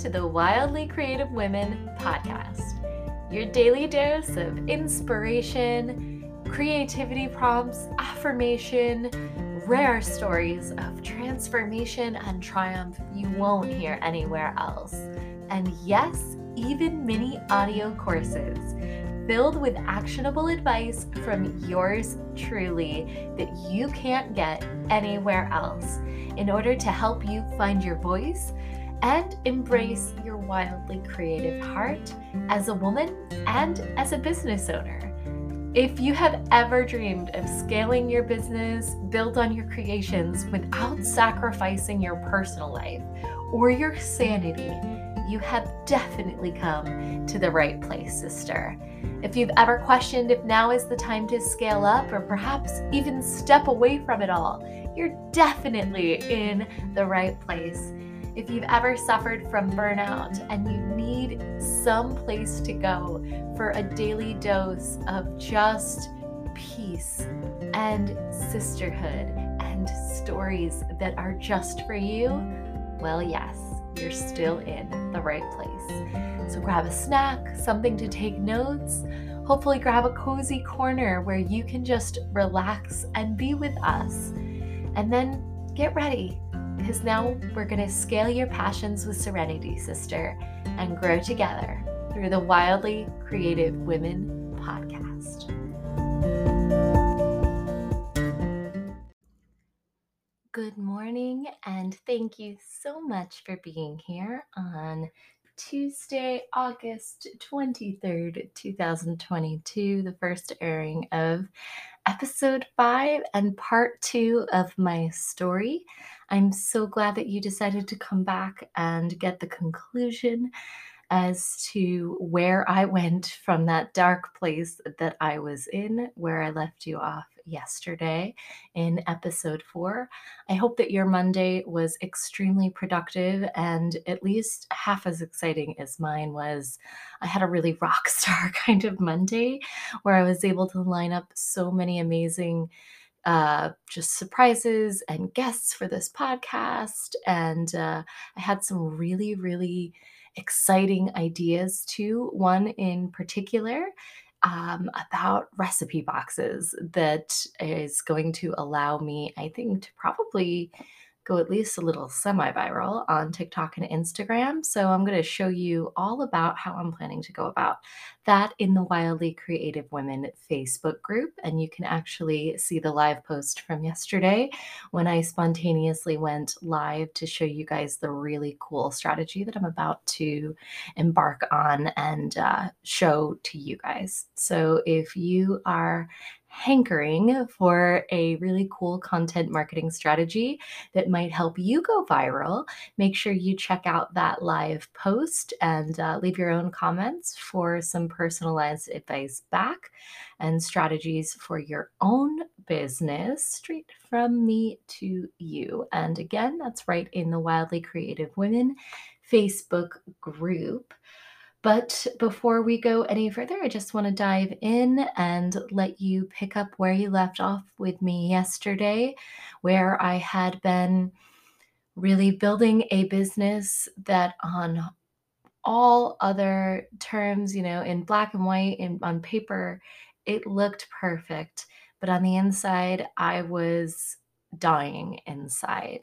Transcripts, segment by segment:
to the Wildly Creative Women podcast, your daily dose of inspiration, creativity prompts, affirmation, rare stories of transformation and triumph you won't hear anywhere else. And yes, even mini audio courses filled with actionable advice from yours truly that you can't get anywhere else in order to help you find your voice and embrace your wildly creative heart as a woman and as a business owner. If you have ever dreamed of scaling your business build on your creations without sacrificing your personal life or your sanity, you have definitely come to the right place, sister. If you've ever questioned if now is the time to scale up or perhaps even step away from it all, you're definitely in the right place. If you've ever suffered from burnout and you need some place to go for a daily dose of just peace and sisterhood and stories that are just for you, well, yes, you're still in the right place. So grab a snack, something to take notes. Hopefully, grab a cozy corner where you can just relax and be with us. And then get ready because now we're going to scale your passions with serenity, sister, and grow together through the Wildly Creative Women podcast. Good morning, and thank you so much for being here on Tuesday, August 23rd, 2022, the first airing of episode five and part two of my story. I'm so glad that you decided to come back and get the conclusion as to where I went from that dark place that I was in, where I left you off yesterday in episode four. I hope that your Monday was extremely productive and at least half as exciting as mine was. I had a really rock star kind of Monday where I was able to line up so many amazing uh, just surprises and guests for this podcast. And uh, I had some really, really exciting ideas too. One in particular um, about recipe boxes that is going to allow me, I think, to probably go at least a little semi viral on TikTok and Instagram. So I'm going to show you all about how I'm planning to go about that in the Wildly Creative Women Facebook group. And you can actually see the live post from yesterday when I spontaneously went live to show you guys the really cool strategy that I'm about to embark on and uh, show to you guys. So if you are hankering for a really cool content marketing strategy that might help you go viral, make sure you check out that live post and uh, leave your own comments for some personalized advice back and strategies for your own business straight from me to you. And again, that's right in the Wildly Creative Women Facebook group. But before we go any further, I just want to dive in and let you pick up where you left off with me yesterday, where I had been really building a business that on all other terms, you know, in black and white and on paper, it looked perfect. But on the inside, I was dying inside.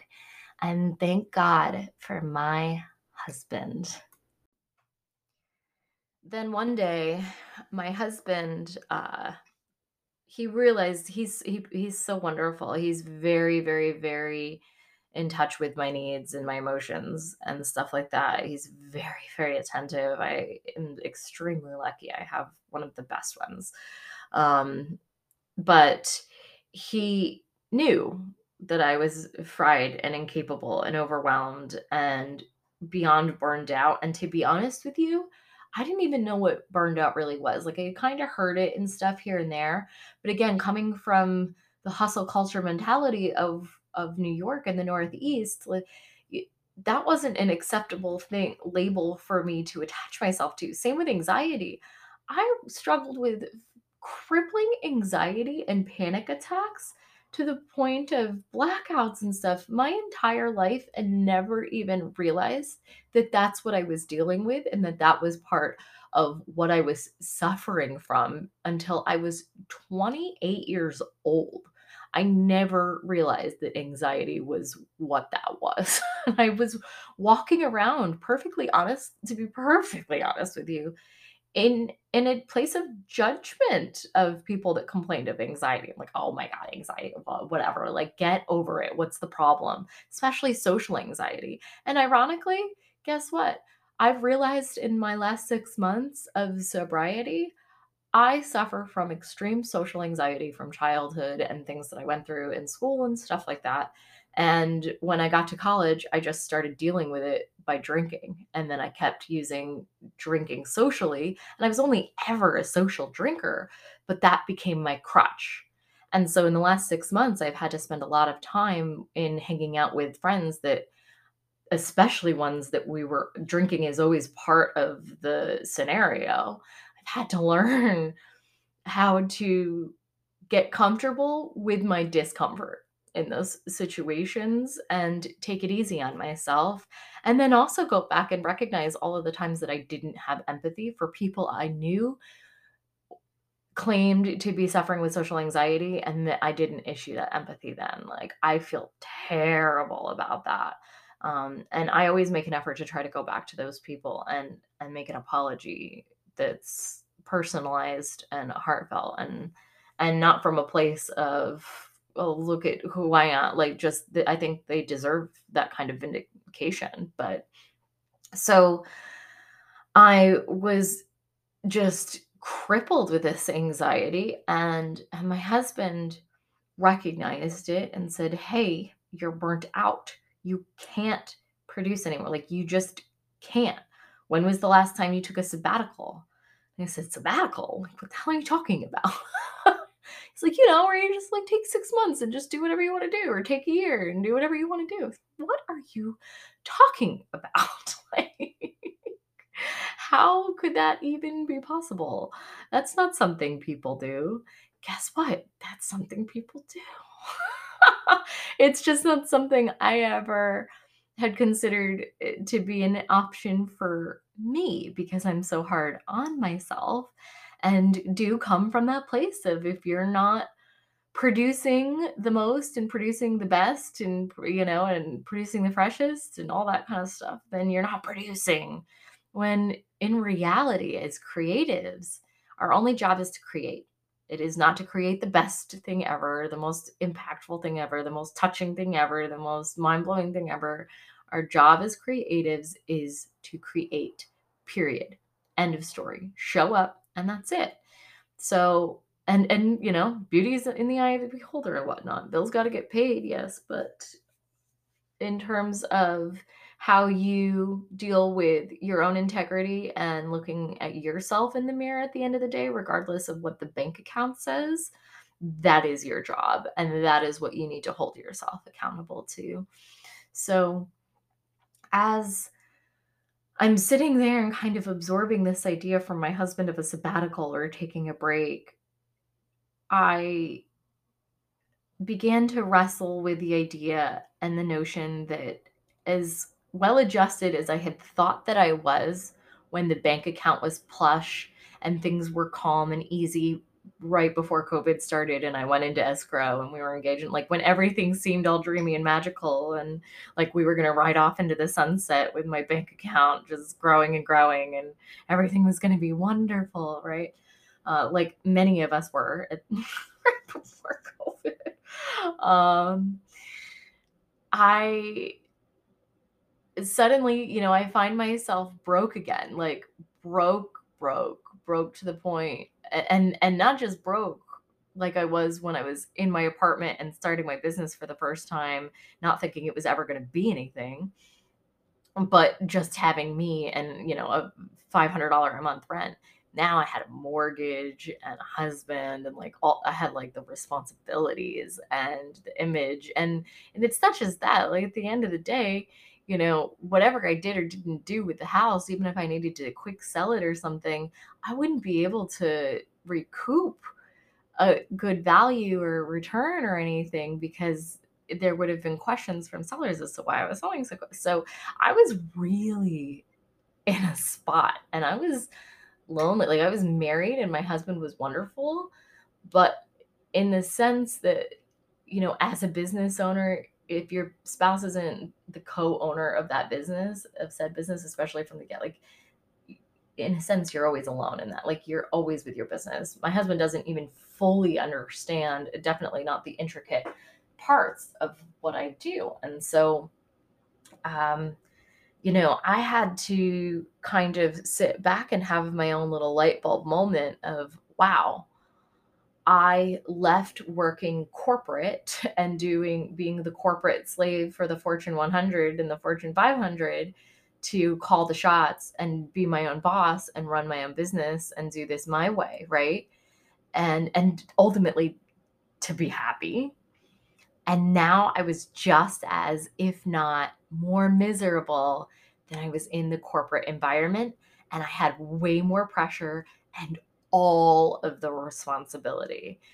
And thank God for my husband then one day my husband uh he realized he's he, he's so wonderful. He's very very very in touch with my needs and my emotions and stuff like that. He's very very attentive. I am extremely lucky. I have one of the best ones. Um but he knew that i was fried and incapable and overwhelmed and beyond burned out. And to be honest with you I didn't even know what burned out really was. Like I kind of heard it and stuff here and there, but again, coming from the hustle culture mentality of of New York and the Northeast, like that wasn't an acceptable thing label for me to attach myself to. Same with anxiety. I struggled with crippling anxiety and panic attacks to the point of blackouts and stuff my entire life and never even realized that that's what I was dealing with and that that was part of what I was suffering from until I was 28 years old. I never realized that anxiety was what that was. I was walking around perfectly honest, to be perfectly honest with you, in in a place of judgment of people that complained of anxiety. I'm like, oh my God, anxiety, whatever. Like, get over it. What's the problem? Especially social anxiety. And ironically, guess what? I've realized in my last six months of sobriety, I suffer from extreme social anxiety from childhood and things that I went through in school and stuff like that. And when I got to college, I just started dealing with it by drinking. And then I kept using drinking socially. And I was only ever a social drinker, but that became my crutch. And so in the last six months, I've had to spend a lot of time in hanging out with friends that, especially ones that we were drinking, is always part of the scenario. I've had to learn how to get comfortable with my discomfort in those situations and take it easy on myself. And then also go back and recognize all of the times that I didn't have empathy for people I knew claimed to be suffering with social anxiety and that I didn't issue that empathy then. Like I feel terrible about that. Um, and I always make an effort to try to go back to those people and and make an apology that's personalized and heartfelt and and not from a place of oh, look at who I am. Like, just the, I think they deserve that kind of vindication. But so I was just crippled with this anxiety, and, my husband recognized it and said, Hey, you're burnt out. You can't produce anymore. Like, you just can't. When was the last time you took a sabbatical? And I said, Sabbatical? Like, what the hell are you talking about? It's like, you know, where you just like take six months and just do whatever you want to do, or take a year and do whatever you want to do. What are you talking about? like, how could that even be possible? That's not something people do. Guess what? That's something people do. it's just not something I ever had considered eh, to be an option for me because I'm so hard on myself and do come from that place of if you're not producing the most and producing the best and you know and producing the freshest and all that kind of stuff then you're not producing. When in reality as creatives our only job is to create. It is not to create the best thing ever the most impactful thing ever the most touching thing ever the most mind-blowing thing ever. Our job as creatives is to create period. End of story. Show up and that's it. So and and you know, beauty is in the eye of the beholder and whatnot. Bills got to get paid, yes, but in terms of how you deal with your own integrity and looking at yourself in the mirror at the end of the day, regardless of what the bank account says, that is your job. And that is what you need to hold yourself accountable to. So, as I'm sitting there and kind of absorbing this idea from my husband of a sabbatical or taking a break. I began to wrestle with the idea and the notion that as well adjusted as I had thought that I was when the bank account was plush and things were calm and easy right before COVID started and I went into escrow and we were engaged in like when everything seemed all dreamy and magical and like we were going to ride off into the sunset with my bank account just growing and growing and everything was going to be wonderful, right? Uh, like many of us were at, right before COVID. Um, I suddenly, you know, I find myself broke again, like broke, broke, broke to the point and and not just broke like I was when I was in my apartment and starting my business for the first time, not thinking it was ever going to be anything, but just having me and, you know, a $500 a month rent. Now I had a mortgage and a husband and like all I had like the responsibilities and the image and and it's not just that. Like at the end of the day, you know, whatever I did or didn't do with the house, even if I needed to quick sell it or something, I wouldn't be able to recoup a good value or return or anything because there would have been questions from sellers as to why I was selling so quick. So I was really in a spot and I was lonely. Like I was married and my husband was wonderful, but in the sense that, you know, as a business owner, if your spouse isn't the co-owner of that business, of said business, especially from the get, like in a sense, you're always alone in that. Like you're always with your business. My husband doesn't even fully understand, definitely not the intricate parts of what I do. And so, um, you know, I had to kind of sit back and have my own little light bulb moment of, wow, I left working corporate and doing being the corporate slave for the Fortune 100 and the Fortune 500 to call the shots and be my own boss and run my own business and do this my way, right? And and ultimately to be happy. And now I was just as if not more miserable than I was in the corporate environment and I had way more pressure and all of the responsibility.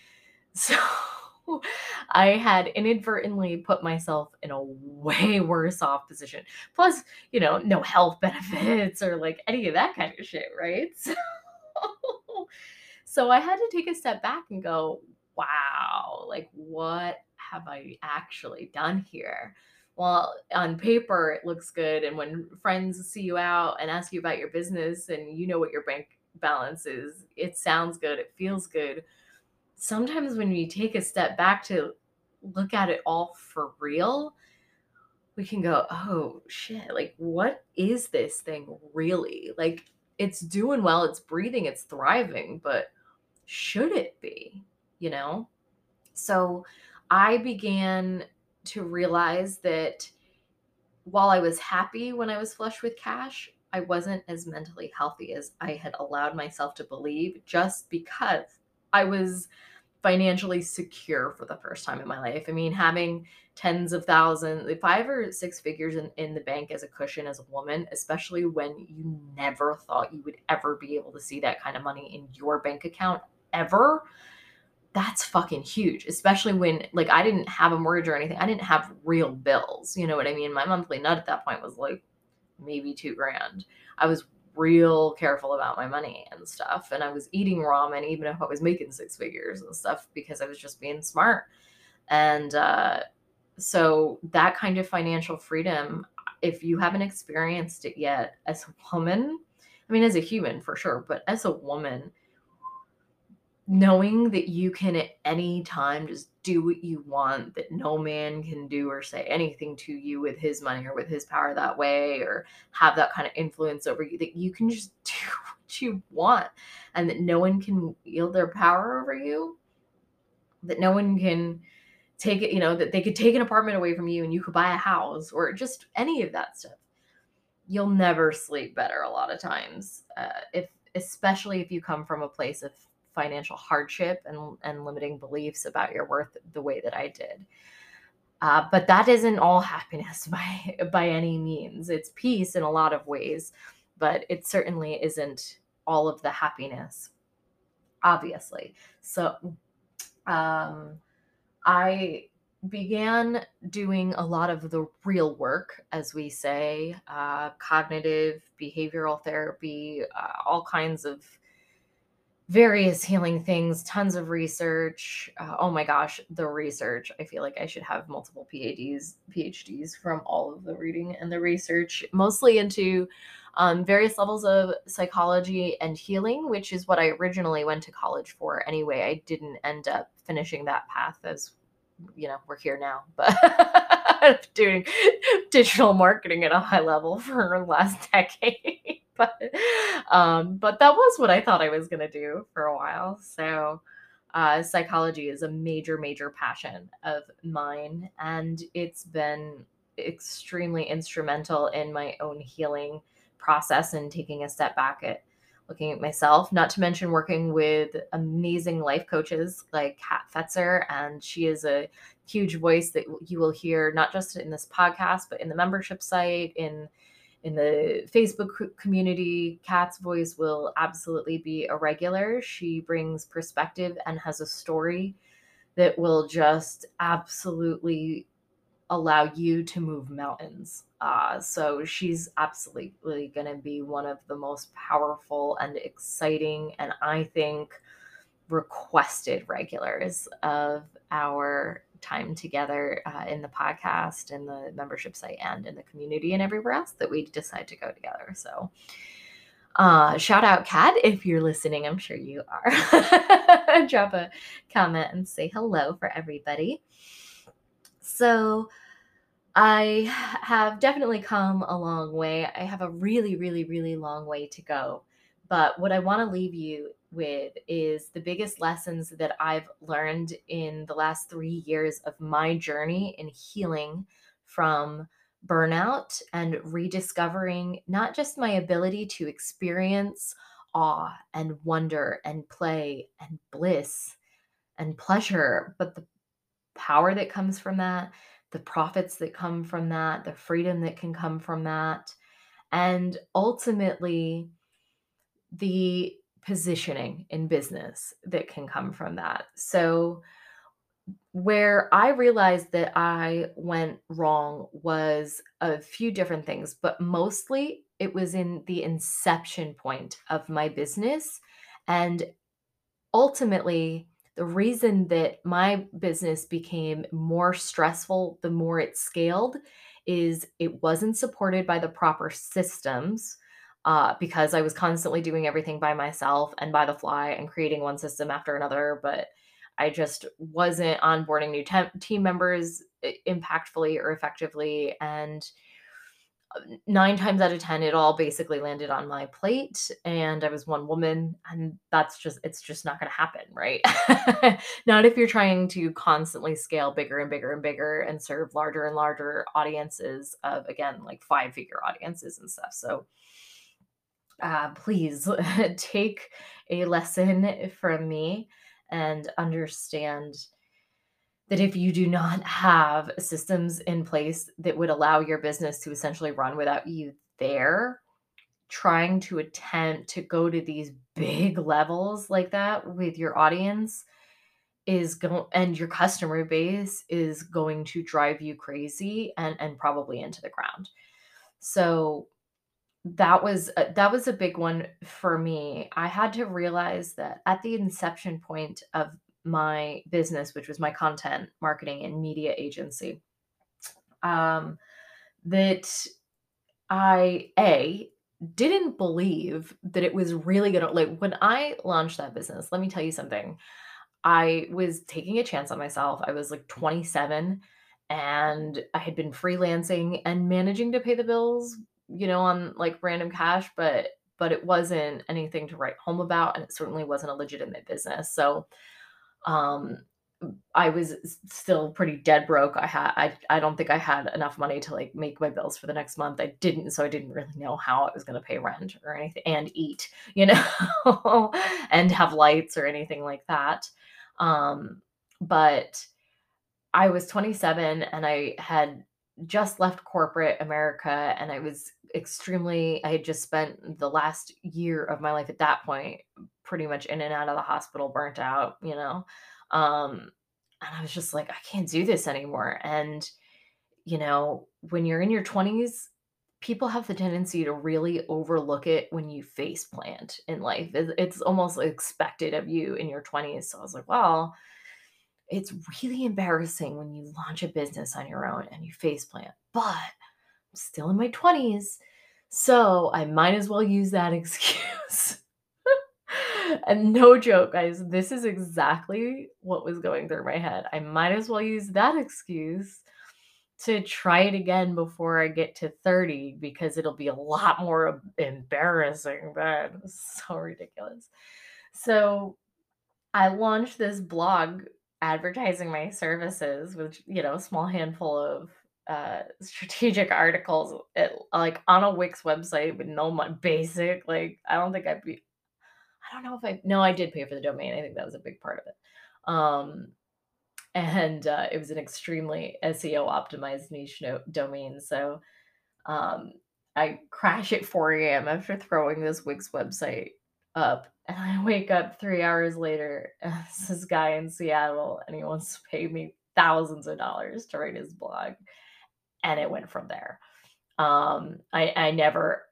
So I had inadvertently put myself in a way worse off position. Plus, you know, no health benefits or like any of that kind of shit, right? So, so I had to take a step back and go, wow, like what have I actually done here? Well, on paper, it looks good. And when friends see you out and ask you about your business and you know what your bank balance is, it sounds good, it feels good sometimes when we take a step back to look at it all for real, we can go, oh shit, like what is this thing really? Like it's doing well, it's breathing, it's thriving, but should it be? You know? So I began to realize that while I was happy when I was flush with cash, I wasn't as mentally healthy as I had allowed myself to believe just because I was financially secure for the first time in my life. I mean, having tens of thousands, five or six figures in, in the bank as a cushion as a woman, especially when you never thought you would ever be able to see that kind of money in your bank account ever. That's fucking huge, especially when like I didn't have a mortgage or anything. I didn't have real bills. You know what I mean? My monthly nut at that point was like maybe two grand. I was real careful about my money and stuff. And I was eating ramen even if I was making six figures and stuff because I was just being smart. And uh, so that kind of financial freedom, if you haven't experienced it yet as a woman, I mean, as a human for sure, but as a woman, knowing that you can at any time just do what you want, that no man can do or say anything to you with his money or with his power that way, or have that kind of influence over you, that you can just do what you want and that no one can wield their power over you, that no one can take it, you know, that they could take an apartment away from you and you could buy a house or just any of that stuff. You'll never sleep better a lot of times. Uh, if especially if you come from a place of financial hardship and, and limiting beliefs about your worth the way that I did. Uh, but that isn't all happiness by by any means. It's peace in a lot of ways, but it certainly isn't all of the happiness, obviously. So, um, I began doing a lot of the real work, as we say, uh, cognitive behavioral therapy, uh, all kinds of various healing things, tons of research. Uh, oh my gosh, the research. I feel like I should have multiple PhDs, PhDs from all of the reading and the research, mostly into um, various levels of psychology and healing, which is what I originally went to college for anyway. I didn't end up finishing that path as you know, we're here now, but doing digital marketing at a high level for the last decade. but um, but that was what I thought I was gonna do for a while. So uh, psychology is a major, major passion of mine, and it's been extremely instrumental in my own healing process and taking a step back at looking at myself, not to mention working with amazing life coaches like Kat Fetzer. And she is a huge voice that you will hear not just in this podcast, but in the membership site, in in the Facebook community, Kat's voice will absolutely be a regular. She brings perspective and has a story that will just absolutely allow you to move mountains. Uh, so she's absolutely going to be one of the most powerful and exciting, and I think requested regulars of our time together uh, in the podcast and the membership site and in the community and everywhere else that we decide to go together. So, uh, shout out, Kat, if you're listening. I'm sure you are. Drop a comment and say hello for everybody. So, I have definitely come a long way. I have a really, really, really long way to go. But what I want to leave you with is the biggest lessons that I've learned in the last three years of my journey in healing from burnout and rediscovering not just my ability to experience awe and wonder and play and bliss and pleasure, but the power that comes from that, the profits that come from that, the freedom that can come from that, and ultimately the positioning in business that can come from that. So, where I realized that I went wrong was a few different things, but mostly it was in the inception point of my business. And ultimately, the reason that my business became more stressful the more it scaled is it wasn't supported by the proper systems uh, because I was constantly doing everything by myself and by the fly and creating one system after another. But I just wasn't onboarding new te- team members impactfully or effectively. And uh, nine times out of 10, it all basically landed on my plate. And I was one woman. And that's just, it's just not going to happen, right? not if you're trying to constantly scale bigger and bigger and bigger and serve larger and larger audiences of, again, like five figure audiences and stuff. So, uh, please take a lesson from me and understand that if you do not have systems in place that would allow your business to essentially run without you there, trying to attempt to go to these big levels like that with your audience is going and your customer base is going to drive you crazy and and probably into the ground. So that was a, that was a big one for me. I had to realize that at the inception point of my business, which was my content marketing and media agency, um, that I a didn't believe that it was really gonna like when I launched that business. Let me tell you something. I was taking a chance on myself. I was like 27 and I had been freelancing and managing to pay the bills you know, on like random cash, but but it wasn't anything to write home about and it certainly wasn't a legitimate business. So um I was still pretty dead broke. I had I I don't think I had enough money to like make my bills for the next month. I didn't, so I didn't really know how I was going to pay rent or anything and eat, you know, and have lights or anything like that. Um but I was 27 and I had just left corporate America and I was extremely I had just spent the last year of my life at that point pretty much in and out of the hospital burnt out, you know. Um and I was just like I can't do this anymore and you know, when you're in your 20s, people have the tendency to really overlook it when you face plant in life. It's almost expected of you in your 20s. So I was like, well, it's really embarrassing when you launch a business on your own and you face plant, but I'm still in my 20s. So I might as well use that excuse. and no joke, guys, this is exactly what was going through my head. I might as well use that excuse to try it again before I get to 30 because it'll be a lot more embarrassing then. So ridiculous. So I launched this blog advertising my services with you know a small handful of uh strategic articles at, like on a wix website with no my basic like i don't think i'd be i don't know if i no i did pay for the domain i think that was a big part of it um and uh, it was an extremely seo optimized niche no- domain so um I crash at 4 a.m. after throwing this Wix website up. And I wake up three hours later as this guy in Seattle and he wants to pay me thousands of dollars to write his blog. And it went from there. Um, I, I never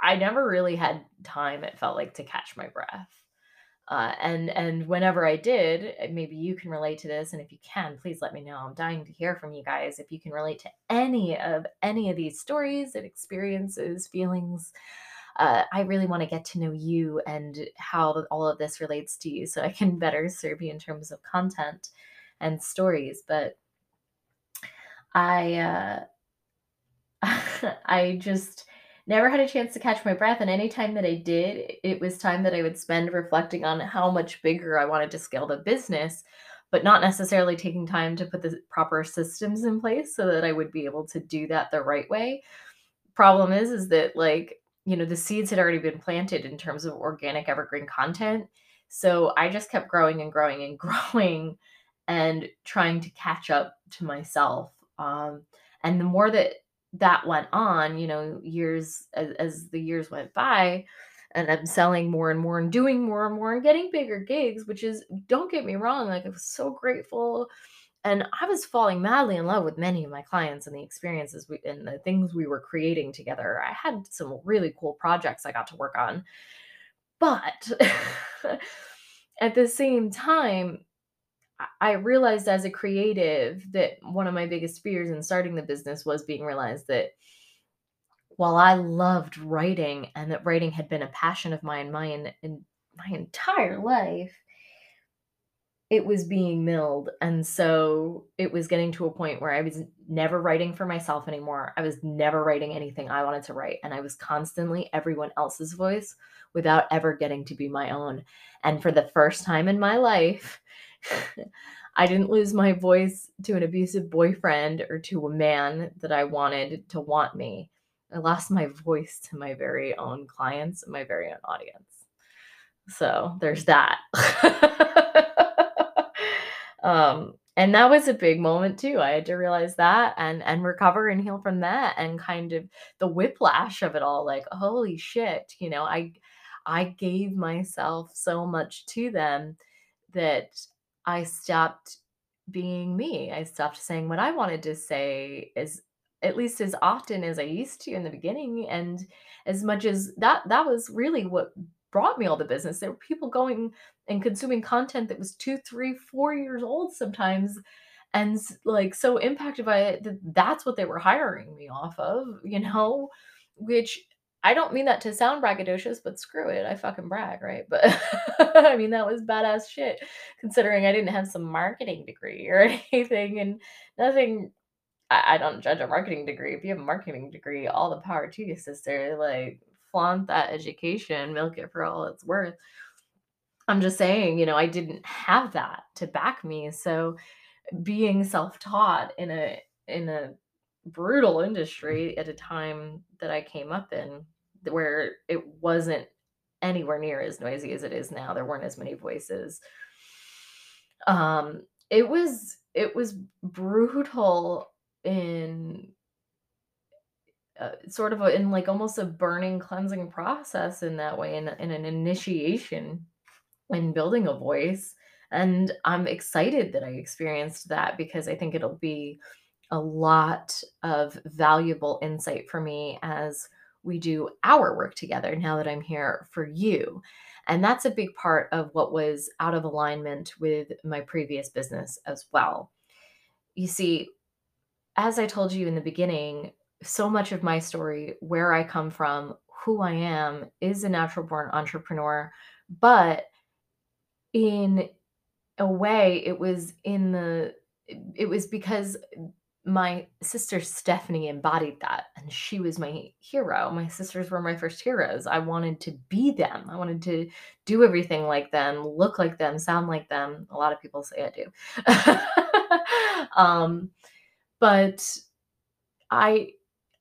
I never really had time, it felt like, to catch my breath. Uh, and and whenever I did, uh, maybe you can relate to this, and if you can, please let me know. I'm dying to hear from you guys if you can relate to any of any of these stories and experiences, feelings. Uh, I really want to get to know you and how all of this relates to you, so I can better serve you in terms of content and stories. But I, uh, I just never had a chance to catch my breath. And any time that I did, it was time that I would spend reflecting on how much bigger I wanted to scale the business, but not necessarily taking time to put the proper systems in place so that I would be able to do that the right way. Problem is, is that like, you know, the seeds had already been planted in terms of organic evergreen content. So I just kept growing and growing and growing and trying to catch up to myself. Um, and the more that that went on, you know, years as, as the years went by, and I'm selling more and more and doing more and more and getting bigger gigs, which is, don't get me wrong, like I was so grateful. And I was falling madly in love with many of my clients and the experiences we, and the things we were creating together. I had some really cool projects I got to work on. But at the same time, I realized as a creative that one of my biggest fears in starting the business was being realized that while I loved writing and that writing had been a passion of mine my in my entire life, it was being milled. And so it was getting to a point where I was never writing for myself anymore. I was never writing anything I wanted to write. And I was constantly everyone else's voice without ever getting to be my own. And for the first time in my life, I didn't lose my voice to an abusive boyfriend or to a man that I wanted to want me. I lost my voice to my very own clients and my very own audience. So there's that. um, and that was a big moment too. I had to realize that and and recover and heal from that and kind of the whiplash of it all like holy shit, you know, I I gave myself so much to them that I stopped being me. I stopped saying what I wanted to say as at least as often as I used to in the beginning and as much as that that was really what brought me all the business. There were people going and consuming content that was two, three, four years old sometimes and like so impacted by it that that's what they were hiring me off of, you know, which I don't mean that to sound braggadocious, but screw it. I fucking brag, right? But I mean, that was badass shit considering I didn't have some marketing degree or anything and nothing. I, I don't judge a marketing degree. If you have a marketing degree, all the power to you, sister. Like, flaunt that education, milk it for all it's worth. I'm just saying, you know, I didn't have that to back me. So being self-taught in a in a brutal industry at a time that I came up in where it wasn't anywhere near as noisy as it is now. There weren't as many voices. Um, it was it was brutal in uh, sort of a, in like almost a burning cleansing process in that way in, in an initiation in building a voice and i'm excited that i experienced that because i think it'll be a lot of valuable insight for me as we do our work together now that I'm here for you. And that's a big part of what was out of alignment with my previous business as well. You see, as I told you in the beginning, so much of my story, where I come from, who I am, is a natural born entrepreneur. But in a way, it was in the, it was because my sister Stephanie embodied that and she was my hero. My sisters were my first heroes. I wanted to be them. I wanted to do everything like them, look like them, sound like them. A lot of people say I do. um, but I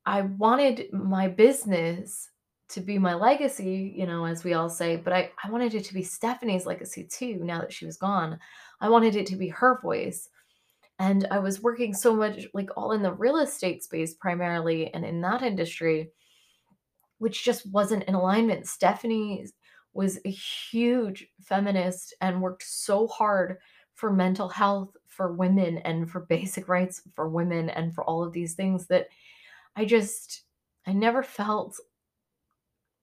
I wanted my business to be my legacy, you know, as we all say, but I, I wanted it to be Stephanie's legacy too, now that she was gone. I wanted it to be her voice And I was working so much, like all in the real estate space primarily, and in that industry, which just wasn't in alignment. Stephanie was a huge feminist and worked so hard for mental health for women and for basic rights for women and for all of these things that I just I never felt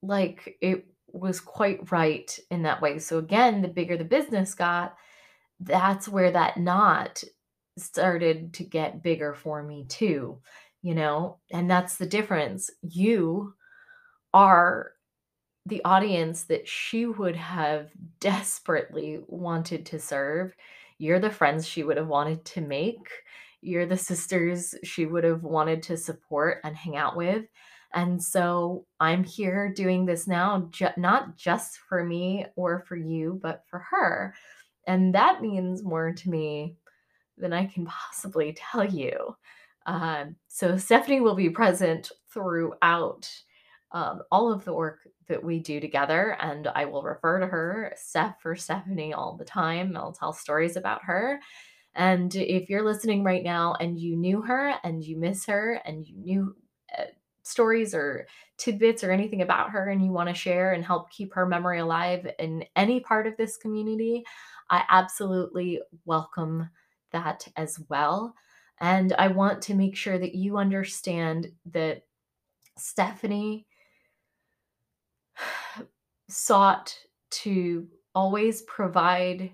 like it was quite right in that way. So again, the bigger the business got, that's where that knot started to get bigger for me too, you know? And that's the difference. You are the audience that she would have desperately wanted to serve. You're the friends she would have wanted to make. You're the sisters she would have wanted to support and hang out with. And so I'm here doing this now, ju- not just for me or for you, but for her. And that means more to me than I can possibly tell you. Uh, so Stephanie will be present throughout um, all of the work that we do together, and I will refer to her, Steph or Stephanie, all the time. I'll tell stories about her. And if you're listening right now and you knew her and you miss her and you knew uh, stories or tidbits or anything about her and you want to share and help keep her memory alive in any part of this community, I absolutely welcome that as well. And I want to make sure that you understand that Stephanie sought to always provide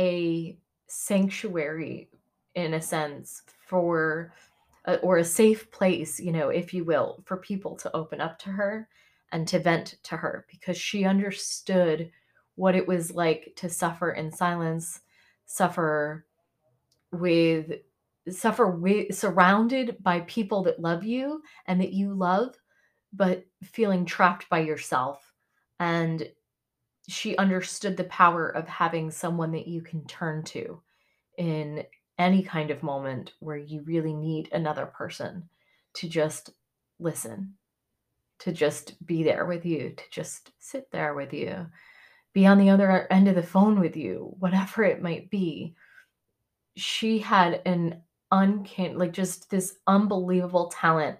a sanctuary in a sense for or a safe place, you know, if you will, for people to open up to her and to vent to her because she understood what it was like to suffer in silence, suffer with suffer with surrounded by people that love you and that you love but feeling trapped by yourself. And she understood the power of having someone that you can turn to in any kind of moment where you really need another person to just listen, to just be there with you, to just sit there with you, be on the other end of the phone with you, whatever it might be. She had an uncanny, like just this unbelievable talent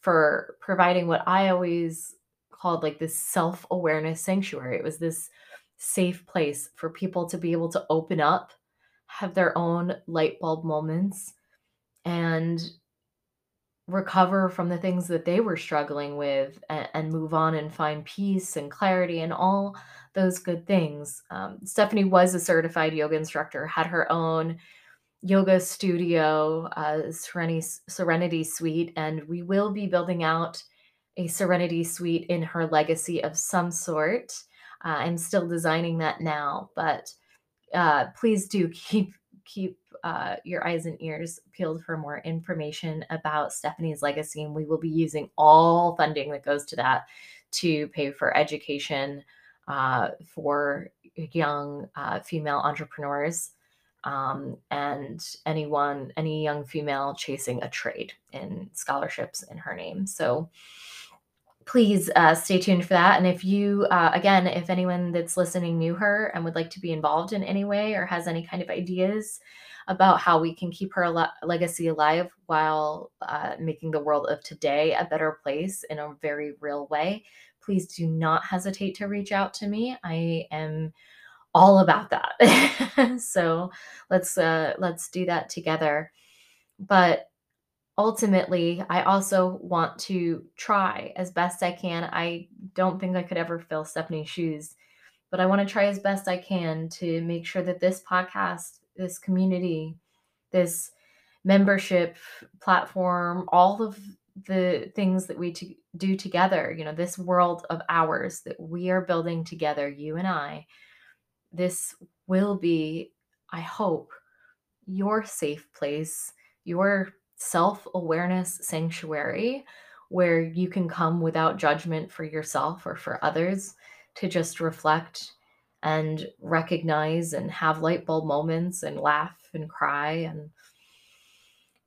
for providing what I always called like this self awareness sanctuary. It was this safe place for people to be able to open up, have their own light bulb moments, and recover from the things that they were struggling with and, and move on and find peace and clarity and all those good things. Um, Stephanie was a certified yoga instructor, had her own yoga studio, uh, Serenity, Serenity Suite, and we will be building out a Serenity Suite in her legacy of some sort. Uh, I'm still designing that now, but uh, please do keep keep uh, your eyes and ears peeled for more information about Stephanie's legacy, and we will be using all funding that goes to that to pay for education uh, for young uh, female entrepreneurs um, and anyone, any young female chasing a trade in scholarships in her name. So please uh, stay tuned for that. And if you, uh, again, if anyone that's listening knew her and would like to be involved in any way or has any kind of ideas about how we can keep her le- legacy alive while uh, making the world of today a better place in a very real way, please do not hesitate to reach out to me. I am all about that. so let's uh, let's do that together. But ultimately, I also want to try as best I can. I don't think I could ever fill Stephanie's shoes, but I want to try as best I can to make sure that this podcast, this community, this membership platform, all of the things that we do together, you know, this world of ours that we are building together, you and I, this will be, I hope, your safe place, your self awareness sanctuary where you can come without judgment for yourself or for others to just reflect and recognize and have light bulb moments and laugh and cry and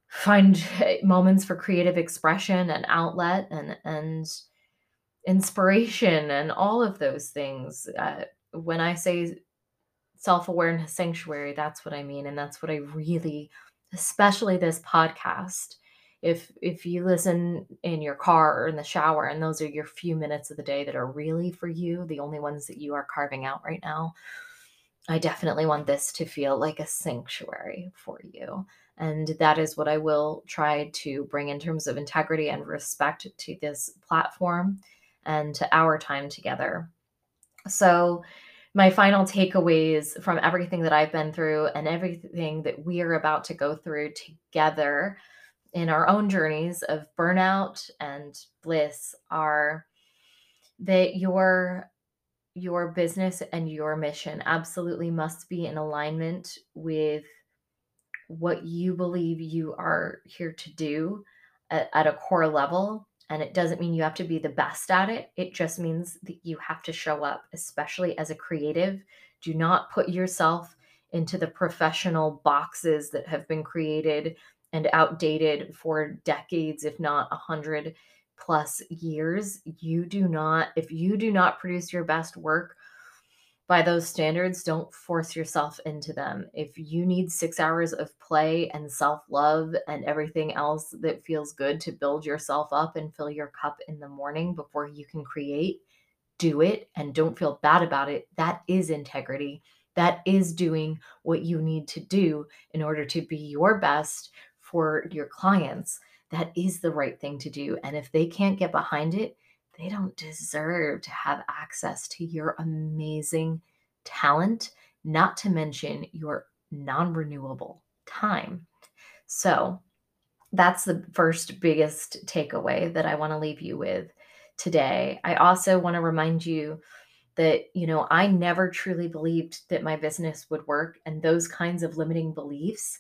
find moments for creative expression and outlet and and inspiration and all of those things uh, when i say self awareness sanctuary, that's what I mean. And that's what I really, especially this podcast, if if you listen in your car or in the shower and those are your few minutes of the day that are really for you the only ones that you are carving out right now i definitely want this to feel like a sanctuary for you. And that is what i will try to bring in terms of integrity and respect to this platform and to our time together. So my final takeaways from everything that I've been through and everything that we are about to go through together in our own journeys of burnout and bliss are that your your business and your mission absolutely must be in alignment with what you believe you are here to do at, at, a core level and it doesn't mean you have to be the best at it it just means that you have to show up especially as a creative do not put yourself into the professional boxes that have been created and outdated for decades, if not a hundred plus years. You do not, if you do not produce your best work by those standards, don't force yourself into them. If you need six hours of play and self love and everything else that feels good to build yourself up and fill your cup in the morning before you can create, do it and don't feel bad about it. That is integrity. That is doing what you need to do in order to be your best for your clients, that is the right thing to do. And if they can't get behind it, they don't deserve to have access to your amazing talent, not to mention your non renewable time. So, that's the first biggest takeaway that I want to leave you with today. I also want to remind you that, you know, I never truly believed that my business would work. And those kinds of limiting beliefs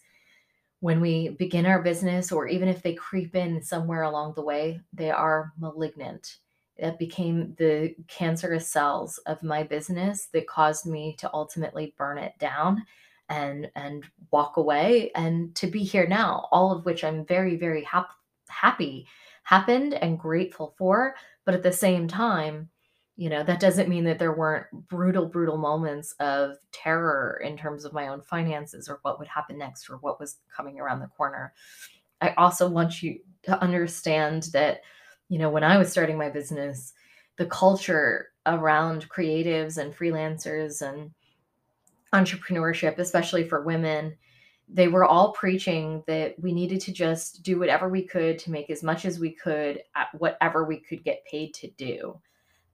when we begin our business, or even if they creep in somewhere along the way, they are malignant. That became the cancerous cells of my business that caused me to ultimately burn it down and and walk away and to be here now all of which i'm very very hap- happy happened and grateful for. But at the same time you know that doesn't mean that there weren't brutal brutal moments of terror in terms of my own finances or what would happen next or what was coming around the corner. I also want you to understand that you know when i was starting my business the culture around creatives and freelancers and entrepreneurship especially for women they were all preaching that we needed to just do whatever we could to make as much as we could at whatever we could get paid to do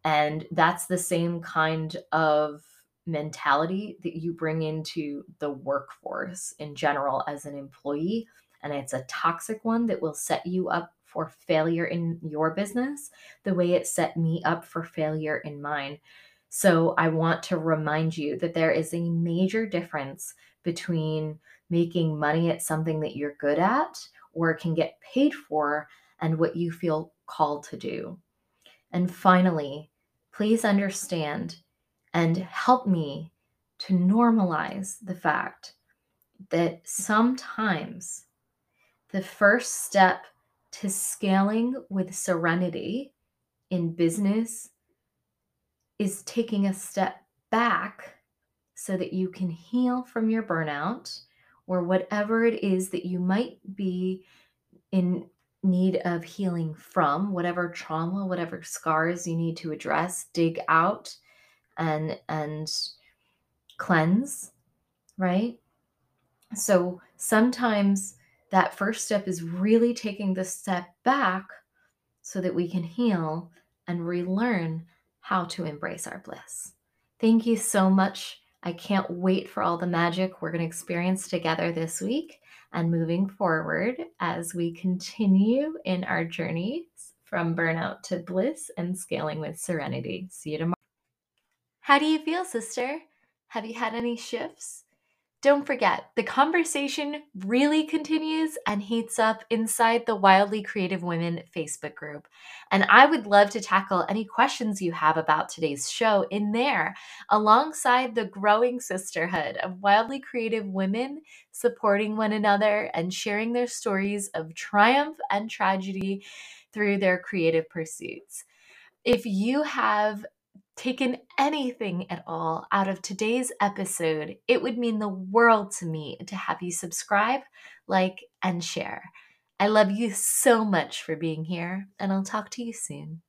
and that's the same kind of mentality that you bring into the workforce in general as an employee. And it's a toxic one that will set you up for failure in your business the way it set me up for failure in mine. So I want to remind you that there is a major difference between making money at something that you're good at or can get paid for and what you feel called to do. And finally, please understand and help me to normalize the fact that sometimes the first step to scaling with serenity in business is taking a step back so that you can heal from your burnout or whatever it is that you might be in need of healing from, whatever trauma, whatever scars you need to address, dig out and and cleanse, right? So sometimes that first step is really taking the step back so that we can heal and relearn how to embrace our bliss. Thank you so much. I can't wait for all the magic we're going to experience together this week and moving forward as we continue in our journeys from burnout to bliss and scaling with serenity. See you tomorrow. How do you feel, sister? Have you had any shifts? Don't forget, the conversation really continues and heats up inside the Wildly Creative Women Facebook group. And I would love to tackle any questions you have about today's show in there, alongside the growing sisterhood of wildly creative women supporting one another and sharing their stories of triumph and tragedy through their creative pursuits. If you have taken anything at all out of today's episode, it would mean the world to me to have you subscribe, like, and share. I love you so much for being here, and I'll talk to you soon.